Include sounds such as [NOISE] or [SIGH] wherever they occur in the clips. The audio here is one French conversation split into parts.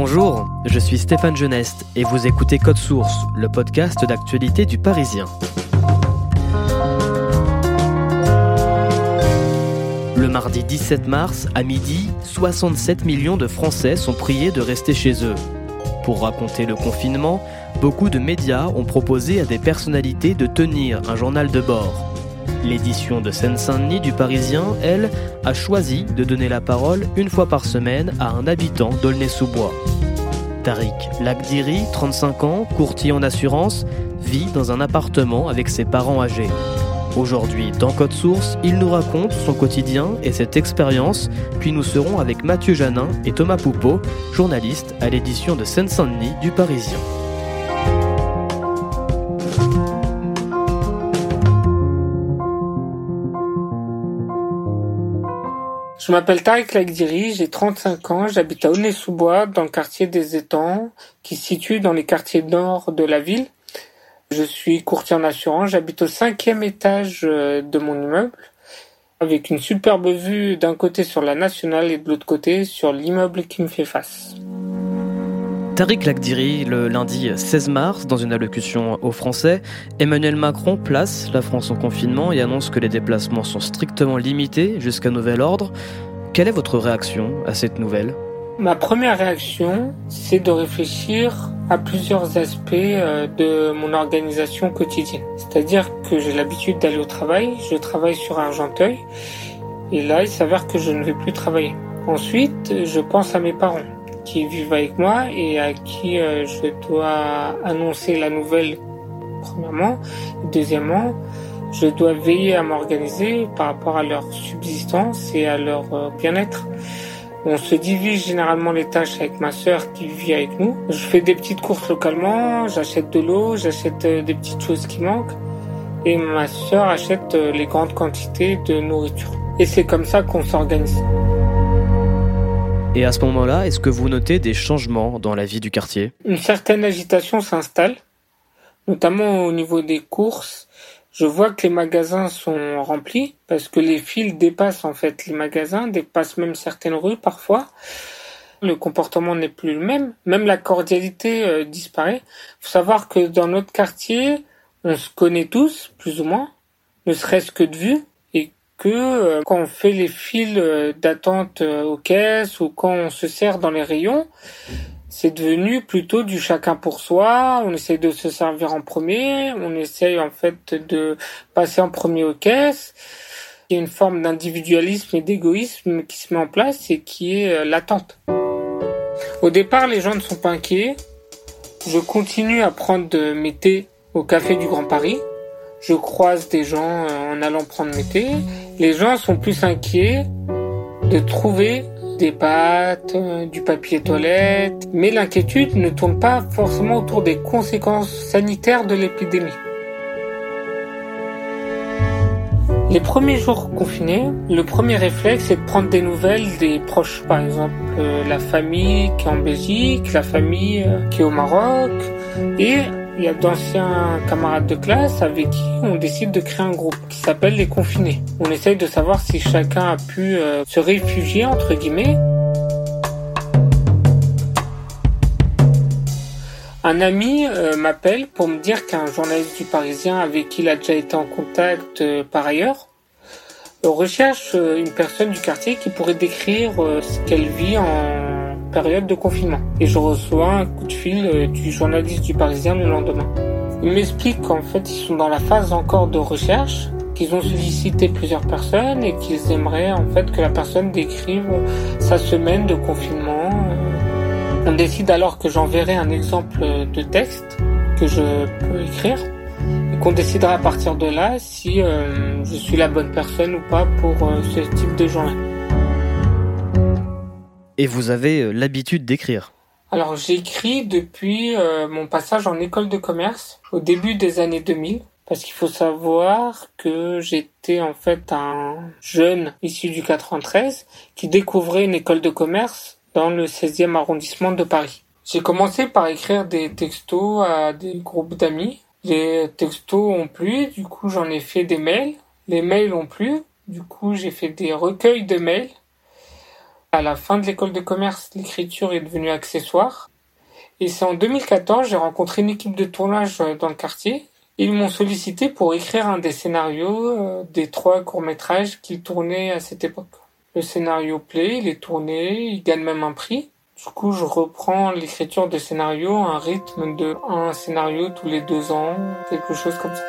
Bonjour, je suis Stéphane Geneste et vous écoutez Code Source, le podcast d'actualité du Parisien. Le mardi 17 mars, à midi, 67 millions de Français sont priés de rester chez eux. Pour raconter le confinement, beaucoup de médias ont proposé à des personnalités de tenir un journal de bord. L'édition de Seine-Saint-Denis du Parisien, elle, a choisi de donner la parole une fois par semaine à un habitant d'Aulnay-sous-Bois. Tariq Lagdiri, 35 ans, courtier en assurance, vit dans un appartement avec ses parents âgés. Aujourd'hui, dans Code Source, il nous raconte son quotidien et cette expérience, puis nous serons avec Mathieu Janin et Thomas Poupeau, journalistes à l'édition de Seine-Saint-Denis du Parisien. Je m'appelle Tarek Lagdiri, j'ai 35 ans, j'habite à Aulnay-sous-Bois, dans le quartier des Étangs, qui se situe dans les quartiers nord de la ville. Je suis courtier en assurance, j'habite au cinquième étage euh, de mon immeuble, avec une superbe vue d'un côté sur la nationale et de l'autre côté sur l'immeuble qui me fait face. Tariq Lagdiri, le lundi 16 mars, dans une allocution aux Français, Emmanuel Macron place la France en confinement et annonce que les déplacements sont strictement limités jusqu'à nouvel ordre. Quelle est votre réaction à cette nouvelle? Ma première réaction, c'est de réfléchir à plusieurs aspects euh, de mon organisation quotidienne. C'est-à-dire que j'ai l'habitude d'aller au travail, je travaille sur Argenteuil, et là il s'avère que je ne vais plus travailler. Ensuite, je pense à mes parents qui vivent avec moi et à qui euh, je dois annoncer la nouvelle premièrement. Deuxièmement, je dois veiller à m'organiser par rapport à leur subsistance et à leur euh, bien-être. On se divise généralement les tâches avec ma sœur qui vit avec nous. Je fais des petites courses localement, j'achète de l'eau, j'achète euh, des petites choses qui manquent et ma sœur achète les grandes quantités de nourriture. Et c'est comme ça qu'on s'organise. Et à ce moment-là, est-ce que vous notez des changements dans la vie du quartier? Une certaine agitation s'installe, notamment au niveau des courses. Je vois que les magasins sont remplis parce que les fils dépassent en fait les magasins, dépassent même certaines rues parfois. Le comportement n'est plus le même, même la cordialité euh, disparaît. Faut savoir que dans notre quartier, on se connaît tous, plus ou moins, ne serait-ce que de vue que euh, quand on fait les files euh, d'attente euh, aux caisses ou quand on se sert dans les rayons, c'est devenu plutôt du chacun pour soi. On essaye de se servir en premier, on essaye en fait de passer en premier aux caisses. Il y a une forme d'individualisme et d'égoïsme qui se met en place et qui est l'attente. Au départ, les gens ne sont pas inquiets. Je continue à prendre mes thés au café du Grand Paris. Je croise des gens en allant prendre mes thés les gens sont plus inquiets de trouver des pâtes, euh, du papier toilette, mais l'inquiétude ne tourne pas forcément autour des conséquences sanitaires de l'épidémie. Les premiers jours confinés, le premier réflexe est de prendre des nouvelles des proches, par exemple euh, la famille qui est en Belgique, la famille euh, qui est au Maroc, et il y a d'anciens camarades de classe avec qui on décide de créer un groupe qui s'appelle les confinés. On essaye de savoir si chacun a pu euh, se réfugier entre guillemets. Un ami euh, m'appelle pour me dire qu'un journaliste du Parisien avec qui il a déjà été en contact euh, par ailleurs recherche une personne du quartier qui pourrait décrire ce qu'elle vit en période de confinement. Et je reçois un coup de fil euh, du journaliste du Parisien le lendemain. Il m'explique qu'en fait ils sont dans la phase encore de recherche, qu'ils ont sollicité plusieurs personnes et qu'ils aimeraient en fait que la personne décrive sa semaine de confinement. On décide alors que j'enverrai un exemple de texte que je peux écrire et qu'on décidera à partir de là si euh, je suis la bonne personne ou pas pour euh, ce type de journée. Et vous avez euh, l'habitude d'écrire Alors j'écris depuis mon passage en école de commerce au début des années 2000. Parce qu'il faut savoir que j'étais en fait un jeune issu du 93 qui découvrait une école de commerce dans le 16e arrondissement de Paris. J'ai commencé par écrire des textos à des groupes d'amis. Les textos ont plu, du coup j'en ai fait des mails. Les mails ont plu, du coup j'ai fait des recueils de mails. À la fin de l'école de commerce, l'écriture est devenue accessoire. Et c'est en 2014, j'ai rencontré une équipe de tournage dans le quartier. Ils m'ont sollicité pour écrire un des scénarios euh, des trois courts-métrages qu'ils tournaient à cette époque. Le scénario plaît, il est tourné, il gagne même un prix. Du coup, je reprends l'écriture de scénario à un rythme de un scénario tous les deux ans, quelque chose comme ça.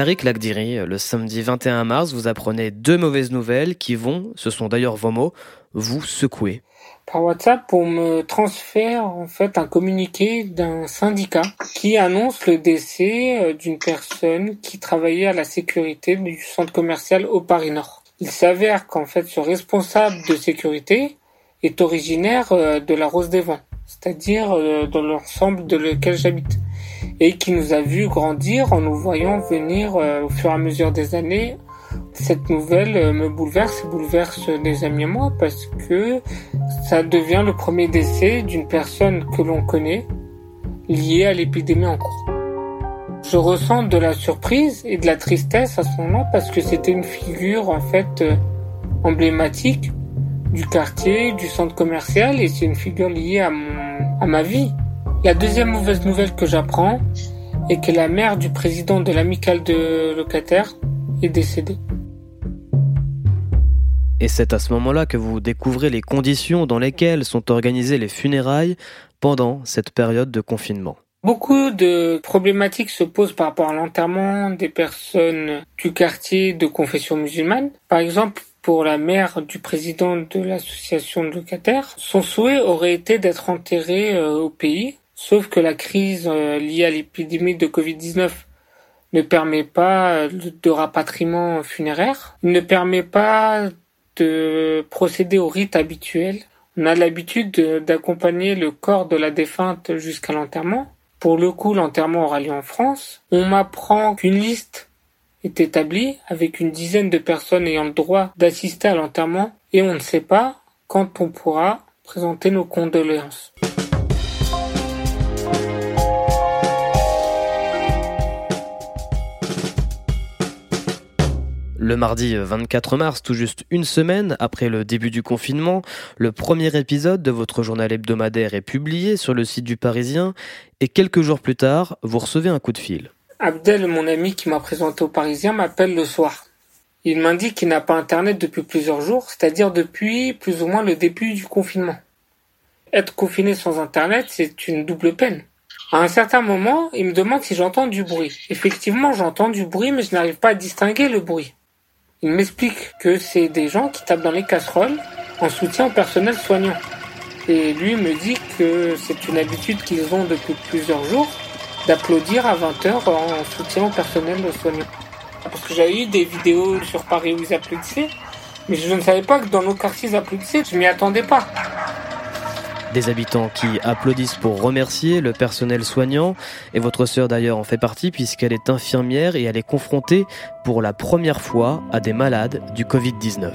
Tariq Lagdiri, le samedi 21 mars, vous apprenez deux mauvaises nouvelles qui vont, ce sont d'ailleurs vos mots, vous secouer. Par WhatsApp, on me transfère en fait un communiqué d'un syndicat qui annonce le décès euh, d'une personne qui travaillait à la sécurité du centre commercial au Paris Nord. Il s'avère qu'en fait ce responsable de sécurité est originaire euh, de la Rose des Vents, c'est-à-dire euh, dans l'ensemble de lequel j'habite, et qui nous a vu grandir en nous voyant venir euh, au fur et à mesure des années. Cette nouvelle me bouleverse et bouleverse des amis et moi parce que ça devient le premier décès d'une personne que l'on connaît liée à l'épidémie en cours. Je ressens de la surprise et de la tristesse à ce moment parce que c'était une figure en fait emblématique du quartier, du centre commercial et c'est une figure liée à, mon, à ma vie. La deuxième mauvaise nouvelle que j'apprends est que la mère du président de l'amicale de locataires est décédée. Et c'est à ce moment-là que vous découvrez les conditions dans lesquelles sont organisées les funérailles pendant cette période de confinement. Beaucoup de problématiques se posent par rapport à l'enterrement des personnes du quartier de confession musulmane. Par exemple, pour la mère du président de l'association de locataires. Son souhait aurait été d'être enterré euh, au pays, sauf que la crise euh, liée à l'épidémie de Covid-19 ne permet pas euh, de rapatriement funéraire, ne permet pas de procéder au rite habituel. On a l'habitude d'accompagner le corps de la défunte jusqu'à l'enterrement. Pour le coup, l'enterrement aura lieu en France. On m'apprend qu'une liste est établi avec une dizaine de personnes ayant le droit d'assister à l'enterrement et on ne sait pas quand on pourra présenter nos condoléances. Le mardi 24 mars, tout juste une semaine après le début du confinement, le premier épisode de votre journal hebdomadaire est publié sur le site du Parisien et quelques jours plus tard, vous recevez un coup de fil. Abdel, mon ami qui m'a présenté au Parisien, m'appelle le soir. Il m'indique qu'il n'a pas Internet depuis plusieurs jours, c'est-à-dire depuis plus ou moins le début du confinement. Être confiné sans Internet, c'est une double peine. À un certain moment, il me demande si j'entends du bruit. Effectivement, j'entends du bruit, mais je n'arrive pas à distinguer le bruit. Il m'explique que c'est des gens qui tapent dans les casseroles en soutien au personnel soignant. Et lui me dit que c'est une habitude qu'ils ont depuis plusieurs jours d'applaudir à 20h en soutien au personnel soignant. Parce que j'avais eu des vidéos sur Paris où ils applaudissaient, mais je ne savais pas que dans nos quartiers ils applaudissaient, je m'y attendais pas. Des habitants qui applaudissent pour remercier le personnel soignant, et votre sœur d'ailleurs en fait partie puisqu'elle est infirmière et elle est confrontée pour la première fois à des malades du Covid-19.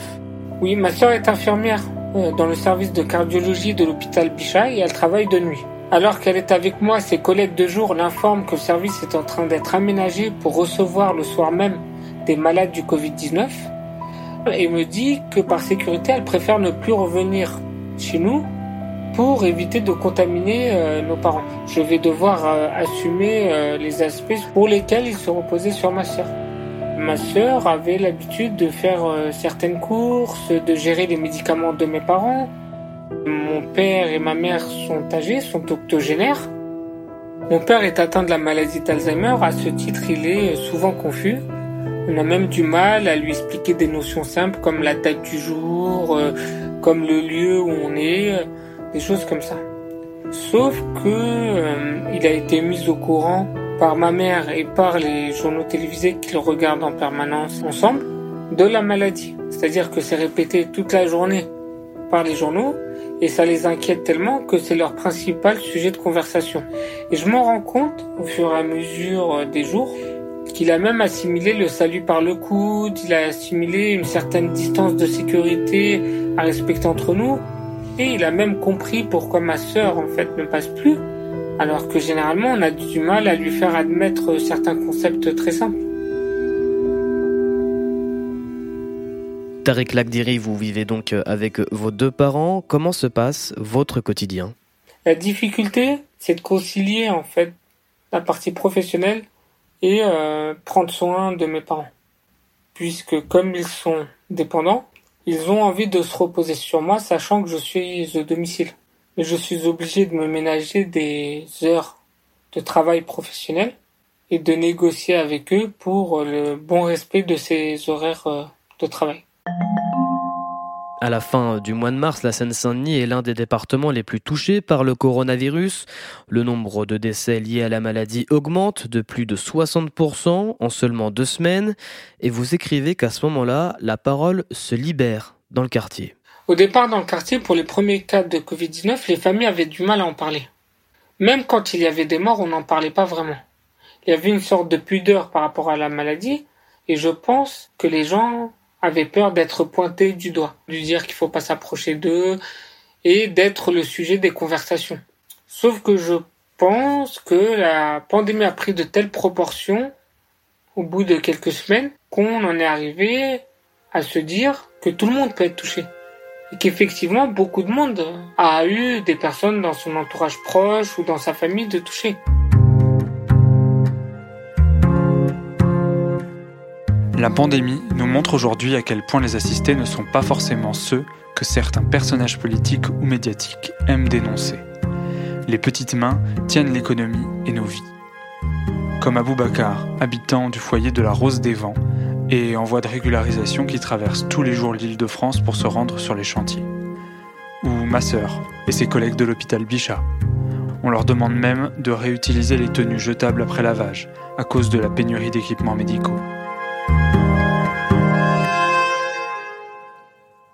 Oui, ma sœur est infirmière euh, dans le service de cardiologie de l'hôpital Bichat et elle travaille de nuit. Alors qu'elle est avec moi, ses collègues de jour l'informent que le service est en train d'être aménagé pour recevoir le soir même des malades du Covid-19 et me dit que par sécurité, elle préfère ne plus revenir chez nous pour éviter de contaminer euh, nos parents. Je vais devoir euh, assumer euh, les aspects pour lesquels ils se reposaient sur ma sœur. Ma sœur avait l'habitude de faire certaines courses, de gérer les médicaments de mes parents, mon père et ma mère sont âgés, sont octogénaires. Mon père est atteint de la maladie d'Alzheimer, à ce titre il est souvent confus. On a même du mal à lui expliquer des notions simples comme la date du jour, comme le lieu où on est, des choses comme ça. Sauf que euh, il a été mis au courant par ma mère et par les journaux télévisés qu'ils regardent en permanence ensemble de la maladie. C'est-à-dire que c'est répété toute la journée par les journaux et ça les inquiète tellement que c'est leur principal sujet de conversation. Et je m'en rends compte au fur et à mesure des jours qu'il a même assimilé le salut par le coude, il a assimilé une certaine distance de sécurité à respecter entre nous, et il a même compris pourquoi ma sœur en fait ne passe plus, alors que généralement on a du mal à lui faire admettre certains concepts très simples. Tarek Lakdiri, vous vivez donc avec vos deux parents. Comment se passe votre quotidien? La difficulté, c'est de concilier en fait la partie professionnelle et euh, prendre soin de mes parents. Puisque comme ils sont dépendants, ils ont envie de se reposer sur moi, sachant que je suis au domicile. Et je suis obligé de me ménager des heures de travail professionnel et de négocier avec eux pour le bon respect de ces horaires euh, de travail. À la fin du mois de mars, la Seine-Saint-Denis est l'un des départements les plus touchés par le coronavirus. Le nombre de décès liés à la maladie augmente de plus de 60% en seulement deux semaines. Et vous écrivez qu'à ce moment-là, la parole se libère dans le quartier. Au départ, dans le quartier, pour les premiers cas de Covid-19, les familles avaient du mal à en parler. Même quand il y avait des morts, on n'en parlait pas vraiment. Il y avait une sorte de pudeur par rapport à la maladie, et je pense que les gens avait peur d'être pointé du doigt, de dire qu'il faut pas s'approcher d'eux et d'être le sujet des conversations. Sauf que je pense que la pandémie a pris de telles proportions au bout de quelques semaines qu'on en est arrivé à se dire que tout le monde peut être touché. Et qu'effectivement, beaucoup de monde a eu des personnes dans son entourage proche ou dans sa famille de toucher. La pandémie nous montre aujourd'hui à quel point les assistés ne sont pas forcément ceux que certains personnages politiques ou médiatiques aiment dénoncer. Les petites mains tiennent l'économie et nos vies. Comme Abou Bakar, habitant du foyer de la Rose des Vents et en voie de régularisation qui traverse tous les jours l'île de France pour se rendre sur les chantiers. Ou ma sœur et ses collègues de l'hôpital Bichat. On leur demande même de réutiliser les tenues jetables après lavage à cause de la pénurie d'équipements médicaux.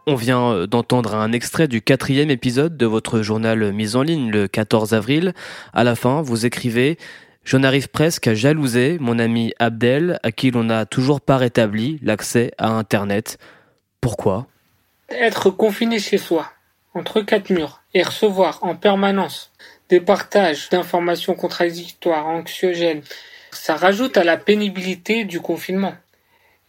On vient euh, d'entendre un extrait du quatrième épisode de votre journal mis en ligne le 14 avril. À la fin, vous écrivez J'en arrive presque à jalouser mon ami Abdel, à qui l'on n'a toujours pas rétabli l'accès à Internet. Pourquoi? Être confiné chez soi, entre quatre murs, et recevoir en permanence des partages d'informations contradictoires, anxiogènes, ça rajoute à la pénibilité du confinement.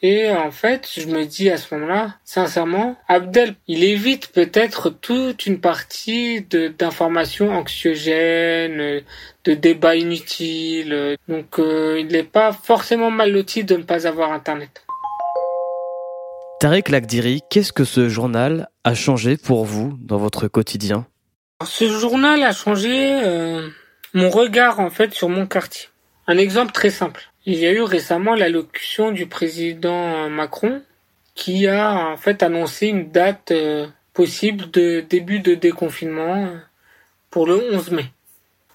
Et en fait, je me dis à ce moment-là, sincèrement, Abdel, il évite peut-être toute une partie d'informations anxiogènes, de débats inutiles. Donc, euh, il n'est pas forcément mal loti de ne pas avoir Internet. Tarek Lakdiri, qu'est-ce que ce journal a changé pour vous dans votre quotidien? Ce journal a changé euh, mon regard en fait sur mon quartier. Un exemple très simple. Il y a eu récemment l'allocution du président Macron qui a en fait annoncé une date euh, possible de début de déconfinement euh, pour le 11 mai.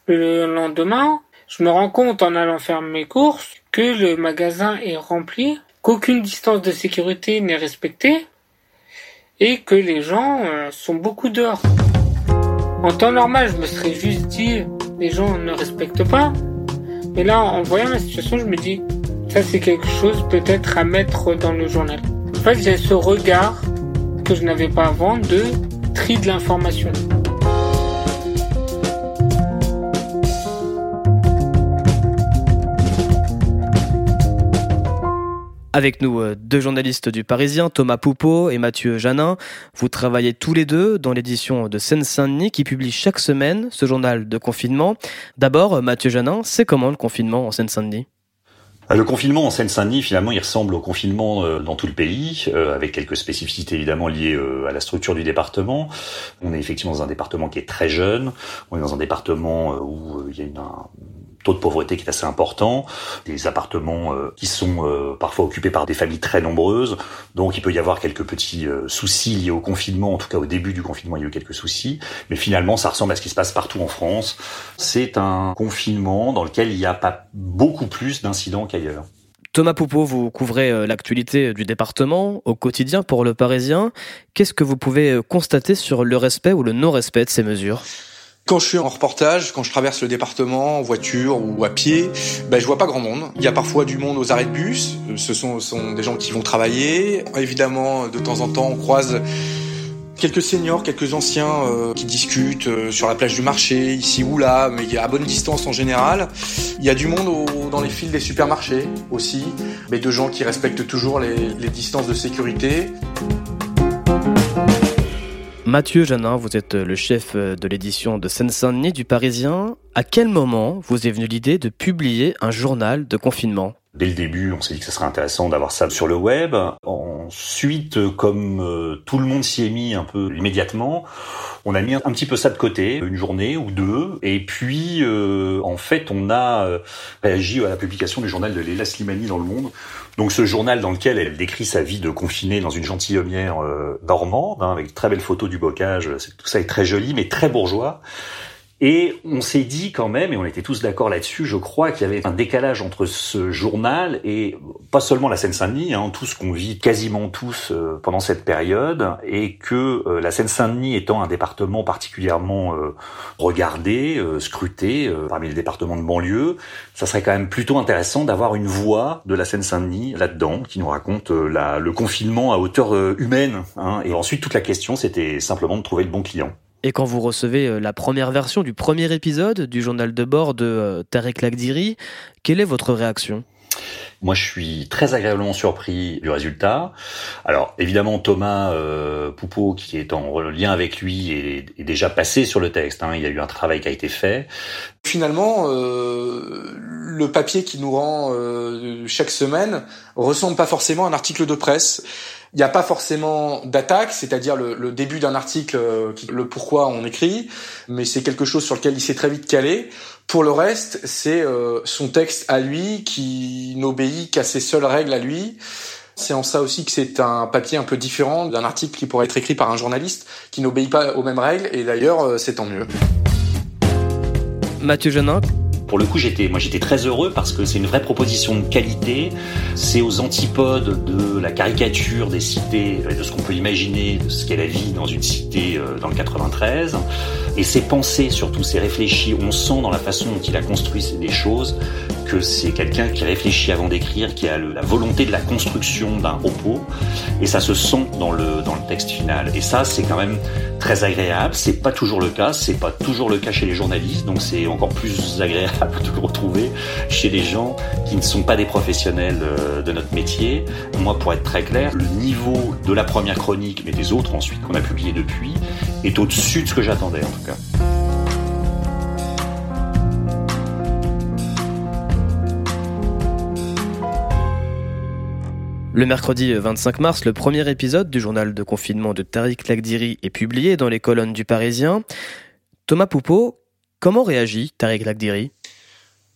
Le lendemain, je me rends compte en allant faire mes courses que le magasin est rempli, qu'aucune distance de sécurité n'est respectée et que les gens euh, sont beaucoup dehors. En temps normal, je me serais juste dit les gens ne respectent pas, et là, en voyant la situation, je me dis, ça c'est quelque chose peut-être à mettre dans le journal. En fait, j'ai ce regard que je n'avais pas avant de tri de l'information. Avec nous, euh, deux journalistes du Parisien, Thomas Poupeau et Mathieu Janin. Vous travaillez tous les deux dans l'édition de Seine-Saint-Denis qui publie chaque semaine ce journal de confinement. D'abord, euh, Mathieu Janin, c'est comment le confinement en Seine-Saint-Denis? Euh, le confinement en Seine-Saint-Denis, finalement, il ressemble au confinement dans tout le pays, avec quelques spécificités évidemment liées à la structure du département. On est effectivement dans un département qui est très jeune. On est dans un département où il y a une, taux de pauvreté qui est assez important, des appartements euh, qui sont euh, parfois occupés par des familles très nombreuses, donc il peut y avoir quelques petits euh, soucis liés au confinement, en tout cas au début du confinement il y a eu quelques soucis, mais finalement ça ressemble à ce qui se passe partout en France. C'est un confinement dans lequel il n'y a pas beaucoup plus d'incidents qu'ailleurs. Thomas Poupeau, vous couvrez l'actualité du département au quotidien pour le Parisien. Qu'est-ce que vous pouvez constater sur le respect ou le non-respect de ces mesures? Quand je suis en reportage, quand je traverse le département en voiture ou à pied, ben, je vois pas grand monde. Il y a parfois du monde aux arrêts de bus. Ce sont, des gens qui vont travailler. Évidemment, de temps en temps, on croise quelques seniors, quelques anciens euh, qui discutent euh, sur la plage du marché, ici ou là, mais à bonne distance en général. Il y a du monde dans les fils des supermarchés aussi, mais de gens qui respectent toujours les distances de sécurité. Mathieu Janin, vous êtes le chef de l'édition de Seine-Saint-Denis du Parisien. À quel moment vous est venue l'idée de publier un journal de confinement? Dès le début, on s'est dit que ce serait intéressant d'avoir ça sur le web. Ensuite, comme euh, tout le monde s'y est mis un peu immédiatement, on a mis un petit peu ça de côté, une journée ou deux. Et puis, euh, en fait, on a euh, réagi à la publication du journal de Léla Slimani dans Le Monde. Donc ce journal dans lequel elle décrit sa vie de confinée dans une gentilhommière normande, hein, avec très belles photos du bocage, tout ça est très joli, mais très bourgeois. Et on s'est dit quand même, et on était tous d'accord là-dessus, je crois qu'il y avait un décalage entre ce journal et pas seulement la Seine-Saint-Denis, hein, tout ce qu'on vit quasiment tous euh, pendant cette période, et que euh, la Seine-Saint-Denis étant un département particulièrement euh, regardé, scruté parmi les départements de banlieue, ça serait quand même plutôt intéressant d'avoir une voix de la Seine-Saint-Denis là-dedans, qui nous raconte la, le confinement à hauteur humaine. Hein. Et ensuite, toute la question, c'était simplement de trouver le bon client. Et quand vous recevez euh, la première version du premier épisode du journal de bord de euh, Tarek Lagdiri, quelle est votre réaction? Moi, je suis très agréablement surpris du résultat. Alors, évidemment, Thomas euh, Poupeau, qui est en lien avec lui, est, déjà passé sur le texte. Hein. Il y a eu un travail qui a été fait. Finalement, euh, le papier qui nous rend euh, chaque semaine ressemble pas forcément à un article de presse. Il n'y a pas forcément d'attaque, c'est-à-dire le, début d'un article, euh, le pourquoi on écrit, mais c'est quelque chose sur lequel il s'est très vite calé. Pour le reste, c'est euh, son texte à lui qui n'obéit qu'à ses seules règles à lui. C'est en ça aussi que c'est un papier un peu différent d'un article qui pourrait être écrit par un journaliste qui n'obéit pas aux mêmes règles, et d'ailleurs, euh, c'est tant mieux. Mathieu Genin, pour le coup, j'étais, moi, j'étais très heureux parce que c'est une vraie proposition de qualité. C'est aux antipodes de la caricature des cités, de ce qu'on peut imaginer de ce qu'est la vie dans une cité euh, dans le 93. Et c'est pensé, surtout, c'est réfléchi. On sent dans la façon dont il a construit des choses que c'est quelqu'un qui réfléchit avant d'écrire, qui a la volonté de la construction d'un propos, et ça se sent dans le dans le texte final. Et ça, c'est quand même très agréable. C'est pas toujours le cas, c'est pas toujours le cas chez les journalistes, donc c'est encore plus agréable [LAUGHS] de le retrouver chez les gens qui ne sont pas des professionnels euh, de notre métier. Moi, pour être très clair, le niveau de la première chronique, mais des autres ensuite qu'on a publié depuis, est au-dessus de ce que j'attendais en tout cas. Le mercredi 25 mars, le premier épisode du journal de confinement de Tariq Lagdiri est publié dans les colonnes du Parisien. Thomas Poupeau, comment réagit Tariq Lagdiri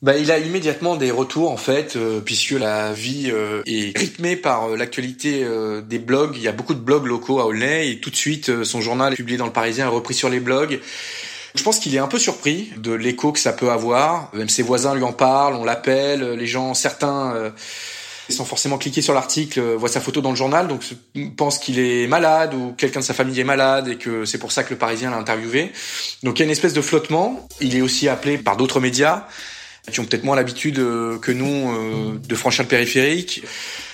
bah, il a immédiatement des retours en fait, euh, puisque la vie euh, est rythmée par euh, l'actualité des blogs. Il y a beaucoup de blogs locaux à Aulnay et tout de suite son journal publié dans le Parisien est repris sur les blogs. Je pense qu'il est un peu surpris de l'écho que ça peut avoir. Même ses voisins lui en parlent, on l'appelle, les gens, certains sans forcément cliquer sur l'article, euh, voit sa photo dans le journal, donc pense qu'il est malade ou quelqu'un de sa famille est malade et que c'est pour ça que le Parisien l'a interviewé. Donc il y a une espèce de flottement. Il est aussi appelé par d'autres médias qui ont peut-être moins l'habitude euh, que nous euh, de franchir le périphérique.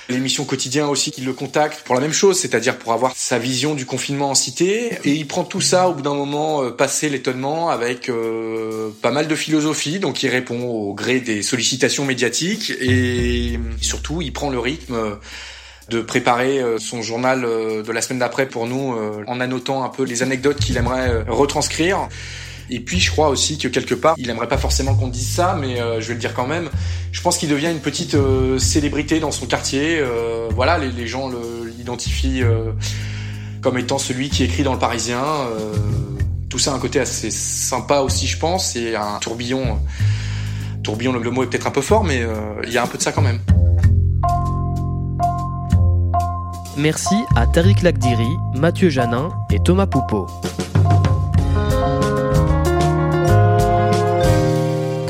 L'émission quotidien aussi qui le contacte pour la même chose, c'est-à-dire pour avoir sa vision du confinement en cité. Et il prend tout ça au bout d'un moment, euh, passer l'étonnement avec euh, pas mal de philosophie. Donc il répond au gré des sollicitations médiatiques et surtout il prend le rythme de préparer euh, son journal de la semaine d'après pour nous en annotant un peu les anecdotes qu'il aimerait retranscrire. Et puis je crois aussi que quelque part, il aimerait pas forcément qu'on dise ça, mais euh, je vais le dire quand même. Je pense qu'il devient une petite euh, célébrité dans son quartier. Euh, voilà, les, gens l'identifient comme étant celui qui écrit dans le Parisien. tout ça a un côté assez sympa aussi, je pense, et un tourbillon Tourbillon, le mot est peut-être un peu fort, mais il y a un peu de ça quand même. Merci à Tariq Lagdiri, Mathieu Janin et Thomas Poupeau.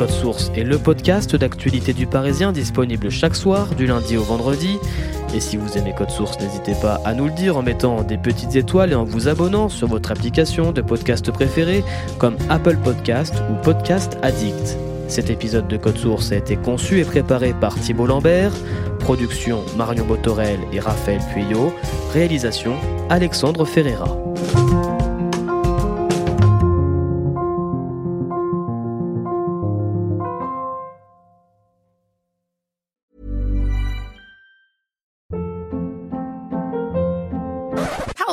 Code Source est le podcast d'actualité du Parisien disponible chaque soir du lundi au vendredi. Et si vous aimez Code Source, n'hésitez pas à nous le dire en mettant des petites étoiles et en vous abonnant sur votre application de podcast préférée comme Apple Podcast ou Podcast Addict. Cet épisode de Code Source a été conçu et préparé par Thibault Lambert, production Marion Botorel et Raphaël Pueyo, réalisation Alexandre Ferreira.